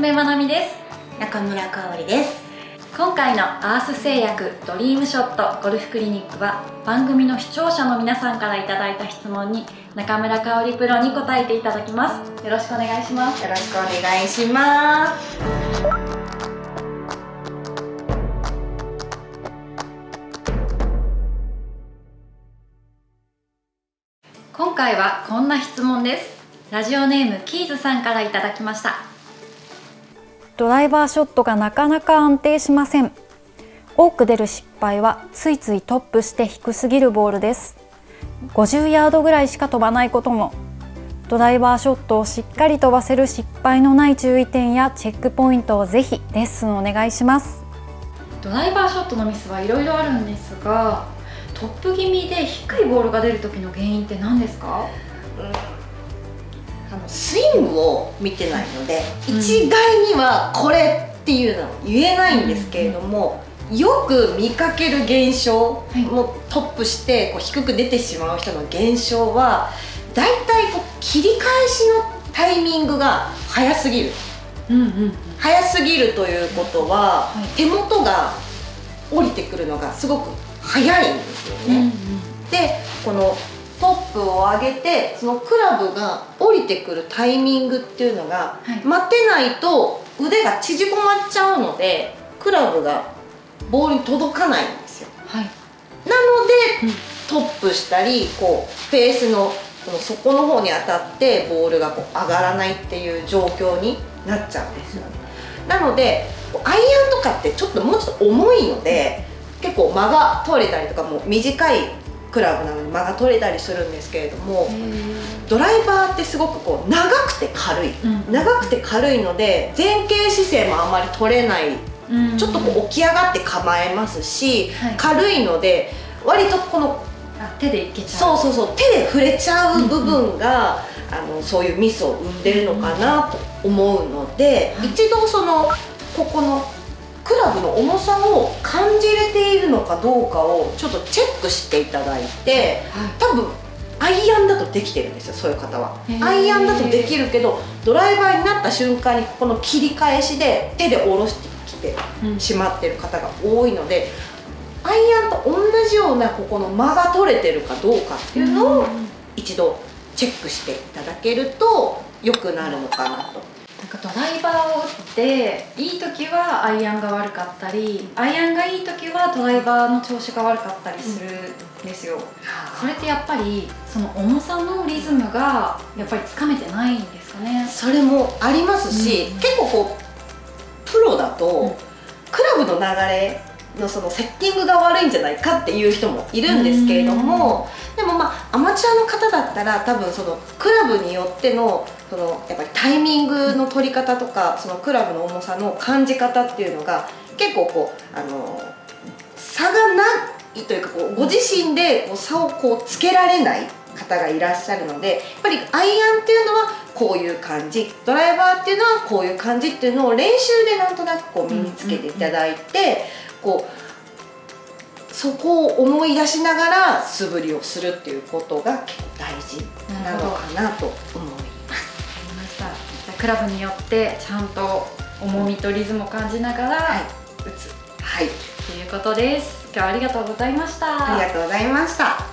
娘まなみです。中村香織です。今回のアース製薬ドリームショットゴルフクリニックは番組の視聴者の皆さんからいただいた質問に中村香織プロに答えていただきます。よろしくお願いします。よろしくお願いします。今回はこんな質問です。ラジオネームキーズさんからいただきましたドライバーショットがなかなか安定しません。多く出る失敗はついついトップして低すぎるボールです。50ヤードぐらいしか飛ばないことも。ドライバーショットをしっかり飛ばせる失敗のない注意点やチェックポイントをぜひレッスンお願いします。ドライバーショットのミスはいろいろあるんですがトップ気味で低いボールが出る時の原因って何ですか、あのスイングを見てないので、うん、一概にはこれっていうのは言えないんですけれども、うん、よく見かける現象、はい、もうトップしてこう低く出てしまう人の現象はだいたいこう切り返しのタイミングが早すぎる、うんうん、早すぎるということは、はい、手元が降りてくるのがすごく早いんですよね。うんうん、でこのトップを上げてそのクラブが降りてくるタイミングっていうのが、はい、待てないと腕が縮こまっちゃうのでクラブがボールに届かないんですよ。はい、なので、うん、トップしたりこうフェースのこの底の方に当たってボールがこう上がらないっていう状況になっちゃうんですよね。なのでアイアンとかってちょっともうちょっと重いので結構間が取れたりとかも短いクラブなのに間が取れたりするんですけれどもドライバーってすごくこう長くて軽い、うん、長くて軽いので前傾姿勢もあまり取れない、うん、ちょっとこう起き上がって構えますし、はい、軽いので割とこの手でいけちゃう。そうそうそう手で触れちゃう部分が、うん、あのそういうミスを生んでるのかなと思うので、一度そのここのクラブの重さを感じれているのかどうかをちょっとチェックしていただいて、はい、多分アイアンだとできてるんですよそういう方は。アイアンだとできるけどドライバーになった瞬間にこの切り返しで手で下ろしてきてしまってる方が多いので、うん、アイアンと同じようなここの間が取れてるかどうかっていうのを一度チェックしていただけると良くなるのかなと。ドライバーを打っていい時はアイアンが悪かったりアイアンがいい時はドライバーの調子が悪かったりするんですよ、うん、それってやっぱりその重さのリズムがやっぱりつかめてないんですかね。それもありますし、うん、結構こうプロだと、クラブの流れのそのセッティングが悪いんじゃないかっていう人もいるんですけれどもでもまあアマチュアの方だったら多分そのクラブによってのそのやっぱりタイミングの取り方とかそのクラブの重さの感じ方っていうのが結構こうあの差がないというかこうご自身でこう差をこうつけられない方がいらっしゃるのでやっぱりアイアンっていうのはこういう感じ。ドライバーっていうのはこういう感じっていうのを練習でなんとなくこう身につけていただいてこうそこを思い出しながら素振りをするっていうことが結構大事なのかなと思います。クラブによってちゃんと重みとリズムを感じながら打つ、はい、ということです。今日はありがとうございました。ありがとうございました